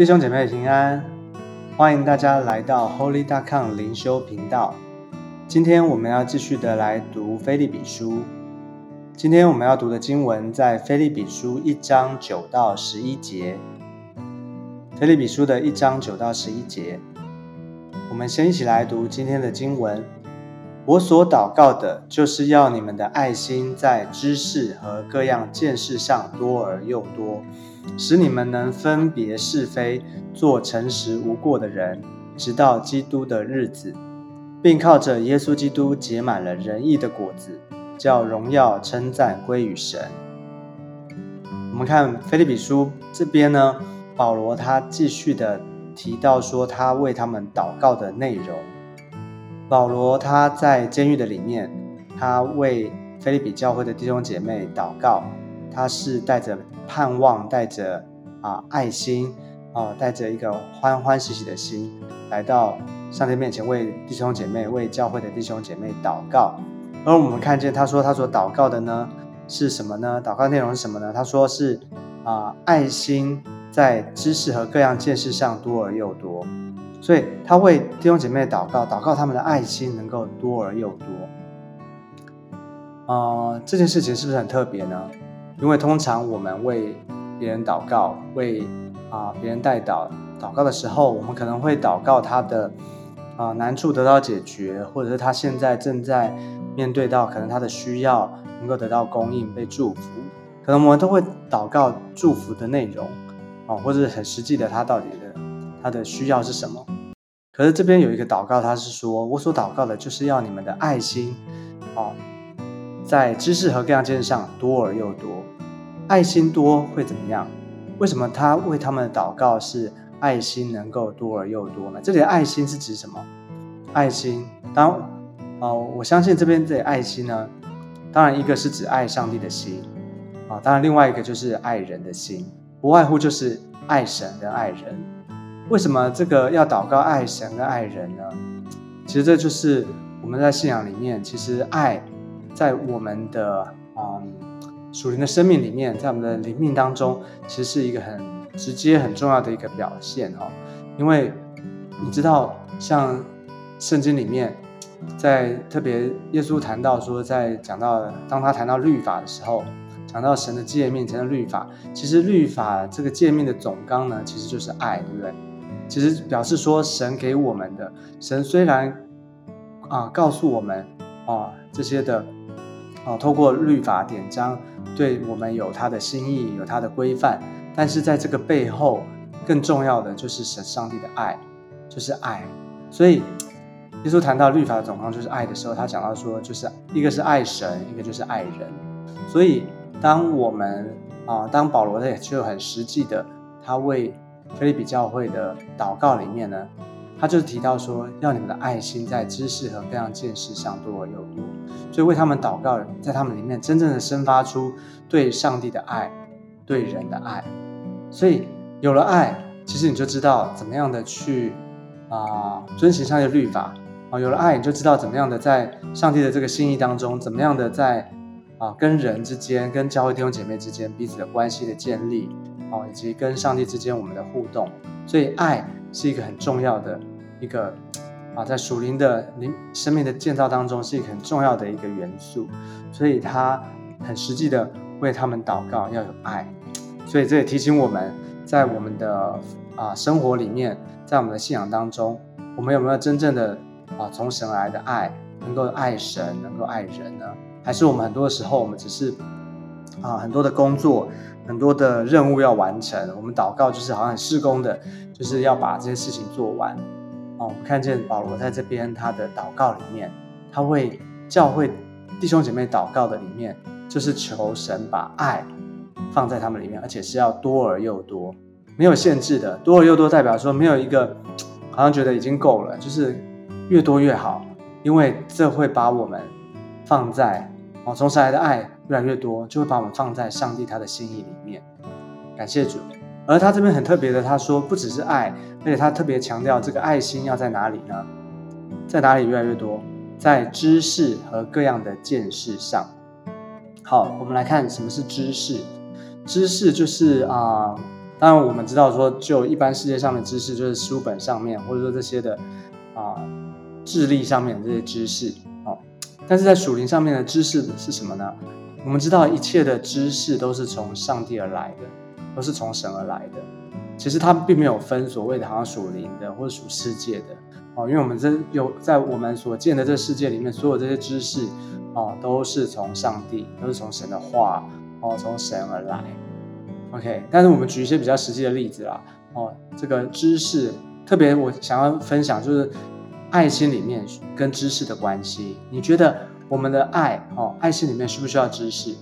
弟兄姐妹平安，欢迎大家来到 Holy d c o m 灵修频道。今天我们要继续的来读菲利比书。今天我们要读的经文在菲利比书一章九到十一节。菲利比书的一章九到十一节，我们先一起来读今天的经文。我所祷告的，就是要你们的爱心在知识和各样见识上多而又多。使你们能分别是非，做诚实无过的人，直到基督的日子，并靠着耶稣基督结满了仁义的果子，叫荣耀称赞归于神。我们看菲利比书这边呢，保罗他继续的提到说他为他们祷告的内容。保罗他在监狱的里面，他为菲利比教会的弟兄姐妹祷告。他是带着盼望，带着啊爱心，啊带着一个欢欢喜喜的心，来到上帝面前为弟兄姐妹、为教会的弟兄姐妹祷告。而我们看见他说他所祷告的呢是什么呢？祷告内容是什么呢？他说是啊爱心在知识和各样见识上多而又多，所以他为弟兄姐妹祷告，祷告他们的爱心能够多而又多。啊，这件事情是不是很特别呢？因为通常我们为别人祷告，为啊别人代祷祷告的时候，我们可能会祷告他的啊难处得到解决，或者是他现在正在面对到可能他的需要能够得到供应被祝福，可能我们都会祷告祝福的内容啊，或者很实际的他到底的他的需要是什么。可是这边有一个祷告，他是说我所祷告的就是要你们的爱心啊，在知识和各样见识上多而又多。爱心多会怎么样？为什么他为他们的祷告是爱心能够多而又多呢？这里的爱心是指什么？爱心，当哦，我相信这边的爱心呢，当然一个是指爱上帝的心啊，当然另外一个就是爱人的心，不外乎就是爱神跟爱人。为什么这个要祷告爱神跟爱人呢？其实这就是我们在信仰里面，其实爱在我们的嗯。属灵的生命里面，在我们的灵命当中，其实是一个很直接、很重要的一个表现哦。因为你知道，像圣经里面，在特别耶稣谈到说，在讲到当他谈到律法的时候，讲到神的诫命、神的律法，其实律法这个诫命的总纲呢，其实就是爱，对不对？其实表示说，神给我们的，神虽然啊告诉我们啊这些的。啊，透过律法典章，对我们有他的心意，有他的规范。但是在这个背后，更重要的就是神上帝的爱，就是爱。所以，耶稣谈到律法的总纲就是爱的时候，他讲到说，就是一个是爱神，一个就是爱人。所以，当我们啊，当保罗也就很实际的，他为菲利比教会的祷告里面呢。他就提到说，要你们的爱心在知识和各样见识上多而又多，所以为他们祷告，在他们里面真正的生发出对上帝的爱，对人的爱。所以有了爱，其实你就知道怎么样的去啊遵循上帝的律法啊。有了爱，你就知道怎么样的在上帝的这个心意当中，怎么样的在啊跟人之间、跟教会弟兄姐妹之间彼此的关系的建立啊，以及跟上帝之间我们的互动。所以爱是一个很重要的。一个啊，在属灵的灵生命的建造当中，是一个很重要的一个元素，所以他很实际的为他们祷告，要有爱。所以这也提醒我们在我们的啊生活里面，在我们的信仰当中，我们有没有真正的啊从神来的爱，能够爱神，能够爱人呢？还是我们很多的时候，我们只是啊很多的工作，很多的任务要完成，我们祷告就是好像很施工的，就是要把这些事情做完。哦，我们看见保罗在这边他的祷告里面，他为教会弟兄姐妹祷告的里面，就是求神把爱放在他们里面，而且是要多而又多，没有限制的。多而又多代表说没有一个好像觉得已经够了，就是越多越好，因为这会把我们放在哦从神来的爱越来越多，就会把我们放在上帝他的心意里面。感谢主。而他这边很特别的，他说不只是爱，而且他特别强调这个爱心要在哪里呢？在哪里越来越多？在知识和各样的见识上。好，我们来看什么是知识。知识就是啊，当然，我们知道说，就一般世界上的知识，就是书本上面，或者说这些的啊智力上面的这些知识哦。但是在属灵上面的知识是什么呢？我们知道一切的知识都是从上帝而来的，都是从神而来的。其实它并没有分所谓的好像属灵的或者属世界的哦，因为我们这有在我们所见的这世界里面，所有这些知识哦，都是从上帝，都是从神的话哦，从神而来。OK，但是我们举一些比较实际的例子啦。哦，这个知识，特别我想要分享就是爱心里面跟知识的关系。你觉得我们的爱，哦，爱心里面需不需要知识？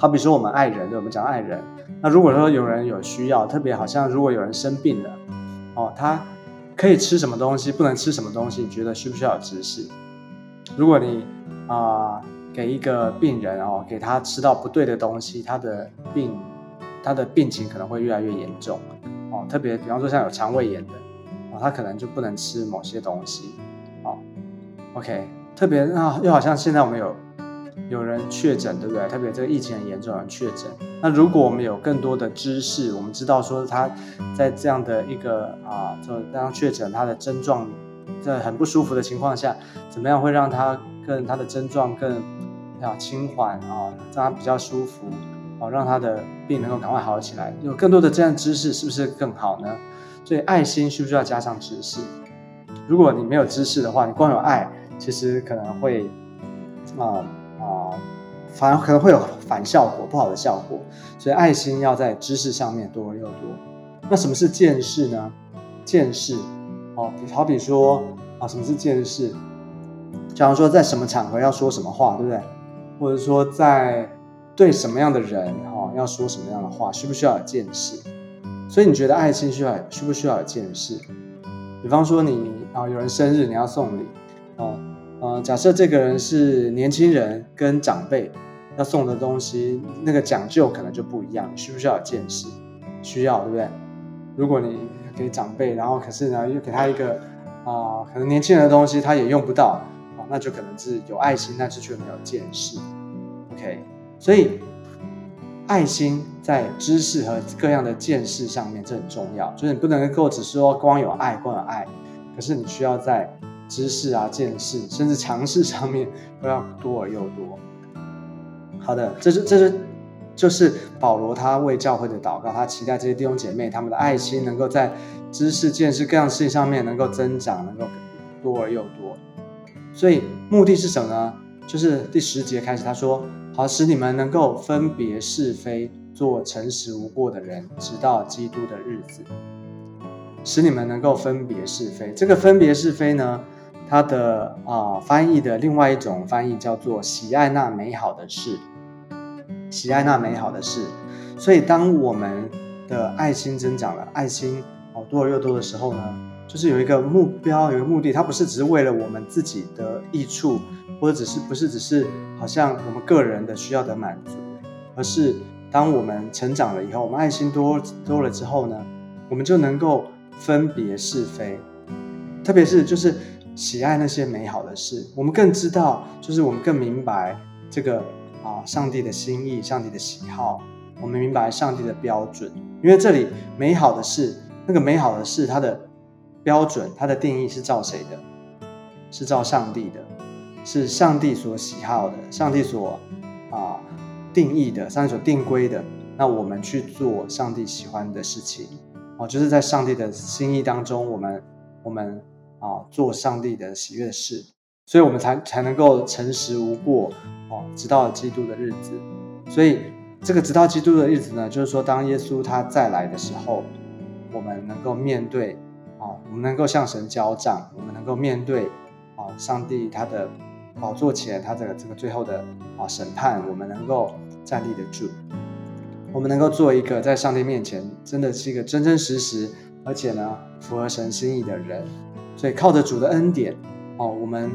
好比说我们爱人，对，我们讲爱人。那如果说有人有需要，特别好像如果有人生病了，哦，他可以吃什么东西，不能吃什么东西，你觉得需不需要有知识？如果你啊给一个病人哦，给他吃到不对的东西，他的病。他的病情可能会越来越严重，哦，特别比方说像有肠胃炎的，哦，他可能就不能吃某些东西，哦，OK，特别啊，又好像现在我们有有人确诊，对不对？特别这个疫情很严重，有人确诊。那如果我们有更多的知识，我们知道说他在这样的一个啊，就这样确诊，他的症状在很不舒服的情况下，怎么样会让他更他的症状更啊轻缓啊，让他比较舒服。啊，让他的病能够赶快好起来，有更多的这样知识，是不是更好呢？所以爱心需不需要加上知识？如果你没有知识的话，你光有爱，其实可能会啊啊，反而可能会有反效果，不好的效果。所以爱心要在知识上面多又多。那什么是见识呢？见识哦，好比说啊，什么是见识？假如说在什么场合要说什么话，对不对？或者说在对什么样的人哈，要说什么样的话，需不需要有见识？所以你觉得爱心需要需不需要有见识？比方说你啊，有人生日你要送礼哦，呃，假设这个人是年轻人跟长辈要送的东西，那个讲究可能就不一样，需不需要有见识？需要，对不对？如果你给长辈，然后可是呢又给他一个啊，可能年轻人的东西他也用不到啊，那就可能是有爱心，但是却没有见识。OK。所以，爱心在知识和各样的见识上面，这很重要。就是你不能够只是说光有爱，光有爱，可是你需要在知识啊、见识，甚至尝试上面都要多而又多。好的，这是这是就是保罗他为教会的祷告，他期待这些弟兄姐妹他们的爱心能够在知识、见识各样事情上面能够增长，能够多而又多。所以目的是什么呢？就是第十节开始，他说。好，使你们能够分别是非，做诚实无过的人，直到基督的日子。使你们能够分别是非，这个分别是非呢，它的啊翻译的另外一种翻译叫做喜爱那美好的事，喜爱那美好的事。所以，当我们的爱心增长了，爱心哦多而又多的时候呢？就是有一个目标，有一个目的，它不是只是为了我们自己的益处，或者只是不是只是好像我们个人的需要的满足，而是当我们成长了以后，我们爱心多多了之后呢，我们就能够分别是非，特别是就是喜爱那些美好的事，我们更知道，就是我们更明白这个啊上帝的心意，上帝的喜好，我们明白上帝的标准，因为这里美好的事，那个美好的事，它的。标准，它的定义是照谁的？是照上帝的，是上帝所喜好的，上帝所啊定义的，上帝所定规的。那我们去做上帝喜欢的事情，哦，就是在上帝的心意当中，我们我们啊做上帝的喜悦事，所以我们才才能够诚实无过哦，直到基督的日子。所以这个直到基督的日子呢，就是说当耶稣他再来的时候，我们能够面对。啊，我们能够向神交账，我们能够面对啊，上帝他的宝座前，他的这个最后的啊审判，我们能够站立得住，我们能够做一个在上帝面前真的是一个真真实实，而且呢符合神心意的人。所以靠着主的恩典，哦，我们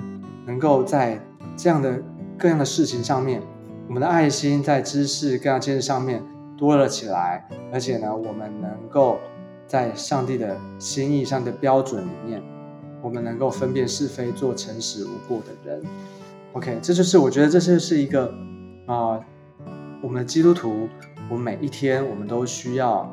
能够在这样的各样的事情上面，我们的爱心在知识各样见识上面多了起来，而且呢，我们能够。在上帝的心意上的标准里面，我们能够分辨是非，做诚实无过的人。OK，这就是我觉得这就是一个啊，我们的基督徒，我们每一天我们都需要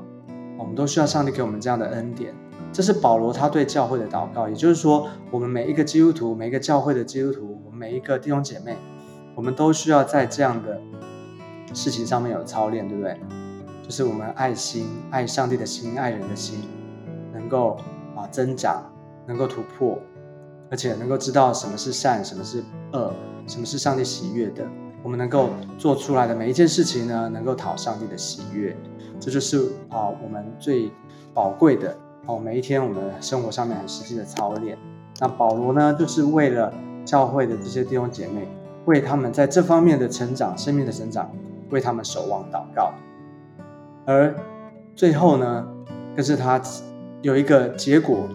我们都需要上帝给我们这样的恩典。这是保罗他对教会的祷告，也就是说，我们每一个基督徒，每一个教会的基督徒，我们每一个弟兄姐妹，我们都需要在这样的事情上面有操练，对不对？就是我们爱心、爱上帝的心、爱人的心，能够啊增长，能够突破，而且能够知道什么是善，什么是恶，什么是上帝喜悦的。我们能够做出来的每一件事情呢，能够讨上帝的喜悦，这就是啊我们最宝贵的。哦，每一天我们生活上面很实际的操练。那保罗呢，就是为了教会的这些弟兄姐妹，为他们在这方面的成长、生命的成长，为他们守望祷告。而最后呢，更是他有一个结果，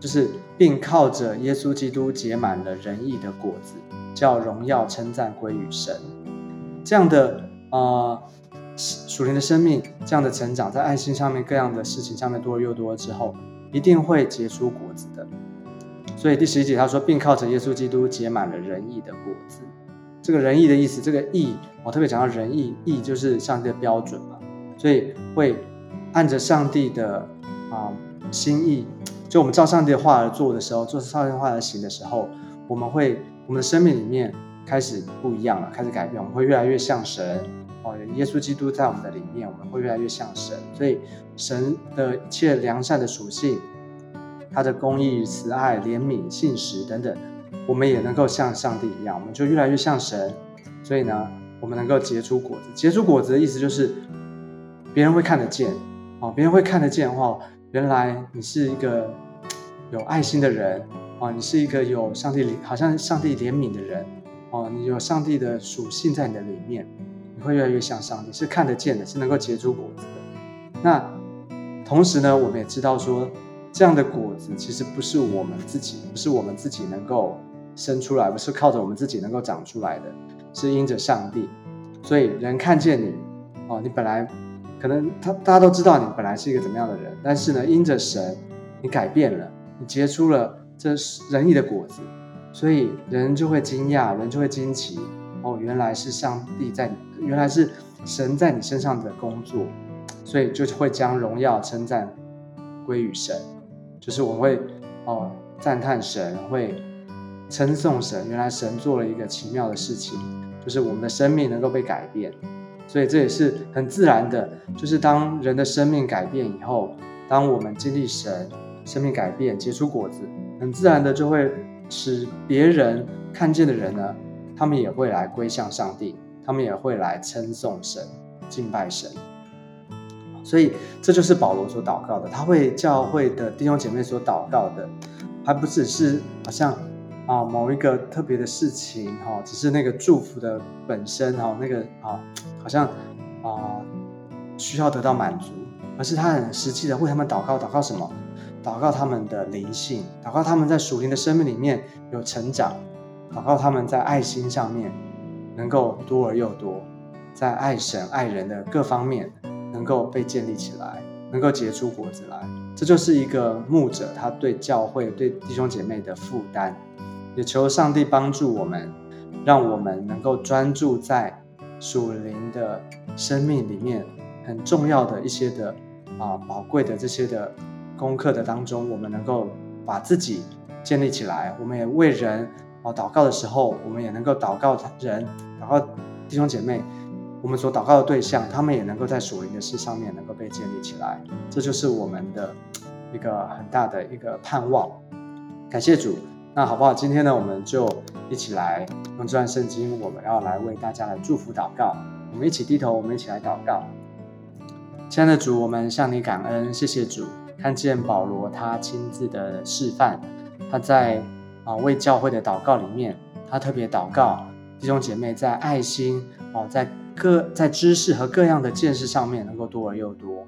就是并靠着耶稣基督结满了仁义的果子，叫荣耀称赞归于神。这样的呃。属灵的生命这样的成长，在爱心上面各样的事情上面多了又多之后，一定会结出果子的。所以第十一节他说，并靠着耶稣基督结满了仁义的果子。这个仁义的意思，这个义我特别讲到仁义，义就是上帝的标准嘛，所以会按着上帝的啊心意，就我们照上帝的话而做的时候，做上帝的话而行的时候，我们会我们的生命里面开始不一样了，开始改变，我们会越来越像神。哦，耶稣基督在我们的里面，我们会越来越像神。所以，神的一切良善的属性，他的公义、慈爱、怜悯、信实等等，我们也能够像上帝一样，我们就越来越像神。所以呢，我们能够结出果子。结出果子的意思就是，别人会看得见。哦，别人会看得见的话，原来你是一个有爱心的人。哦，你是一个有上帝好像上帝怜悯的人。哦，你有上帝的属性在你的里面。你会越来越向上你，是看得见的，是能够结出果子的。那同时呢，我们也知道说，这样的果子其实不是我们自己，不是我们自己能够生出来，不是靠着我们自己能够长出来的，是因着上帝。所以人看见你，哦，你本来可能他大家都知道你本来是一个怎么样的人，但是呢，因着神，你改变了，你结出了这仁义的果子，所以人就会惊讶，人就会惊奇。哦，原来是上帝在你，原来是神在你身上的工作，所以就会将荣耀称赞归于神，就是我们会哦赞叹神，会称颂神。原来神做了一个奇妙的事情，就是我们的生命能够被改变，所以这也是很自然的，就是当人的生命改变以后，当我们经历神生命改变结出果子，很自然的就会使别人看见的人呢。他们也会来归向上帝，他们也会来称颂神、敬拜神。所以这就是保罗所祷告的，他为教会的弟兄姐妹所祷告的，还不只是好像啊某一个特别的事情哈，只是那个祝福的本身哈，那个啊好像啊需要得到满足，而是他很实际的为他们祷告，祷告什么？祷告他们的灵性，祷告他们在属灵的生命里面有成长。祷告他们在爱心上面能够多而又多，在爱神爱人的各方面能够被建立起来，能够结出果子来。这就是一个牧者他对教会、对弟兄姐妹的负担。也求上帝帮助我们，让我们能够专注在属灵的生命里面很重要的一些的啊宝贵的这些的功课的当中，我们能够把自己建立起来。我们也为人。哦，祷告的时候，我们也能够祷告人，祷告弟兄姐妹，我们所祷告的对象，他们也能够在属灵的事上面能够被建立起来，这就是我们的一个很大的一个盼望。感谢主，那好不好？今天呢，我们就一起来用这段圣经，我们要来为大家来祝福祷告。我们一起低头，我们一起来祷告。亲爱的主，我们向你感恩，谢谢主，看见保罗他亲自的示范，他在。啊，为教会的祷告里面，他特别祷告弟兄姐妹在爱心哦，在各在知识和各样的见识上面能够多而又多。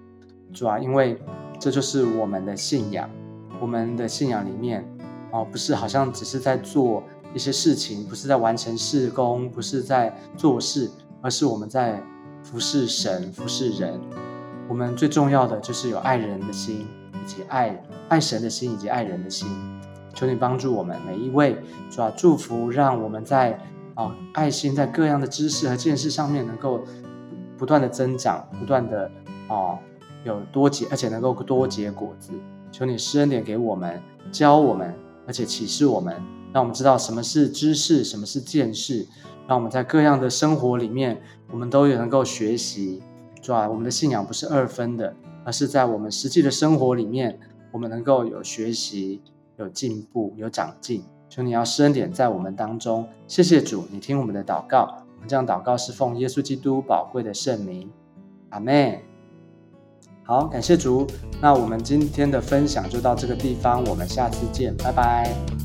主啊，因为这就是我们的信仰，我们的信仰里面哦，不是好像只是在做一些事情，不是在完成事工，不是在做事，而是我们在服侍神、服侍人。我们最重要的就是有爱人的心，以及爱爱神的心，以及爱人的心。求你帮助我们每一位，主要祝福，让我们在啊爱心在各样的知识和见识上面能够不断的增长，不断的啊有多结，而且能够多结果子。求你施恩典给我们，教我们，而且启示我们，让我们知道什么是知识，什么是见识。让我们在各样的生活里面，我们都有能够学习。主啊，我们的信仰不是二分的，而是在我们实际的生活里面，我们能够有学习、有进步、有长进。求你要施恩典在我们当中。谢谢主，你听我们的祷告。我们这样祷告是奉耶稣基督宝贵的圣名。阿妹，好，感谢主。那我们今天的分享就到这个地方，我们下次见，拜拜。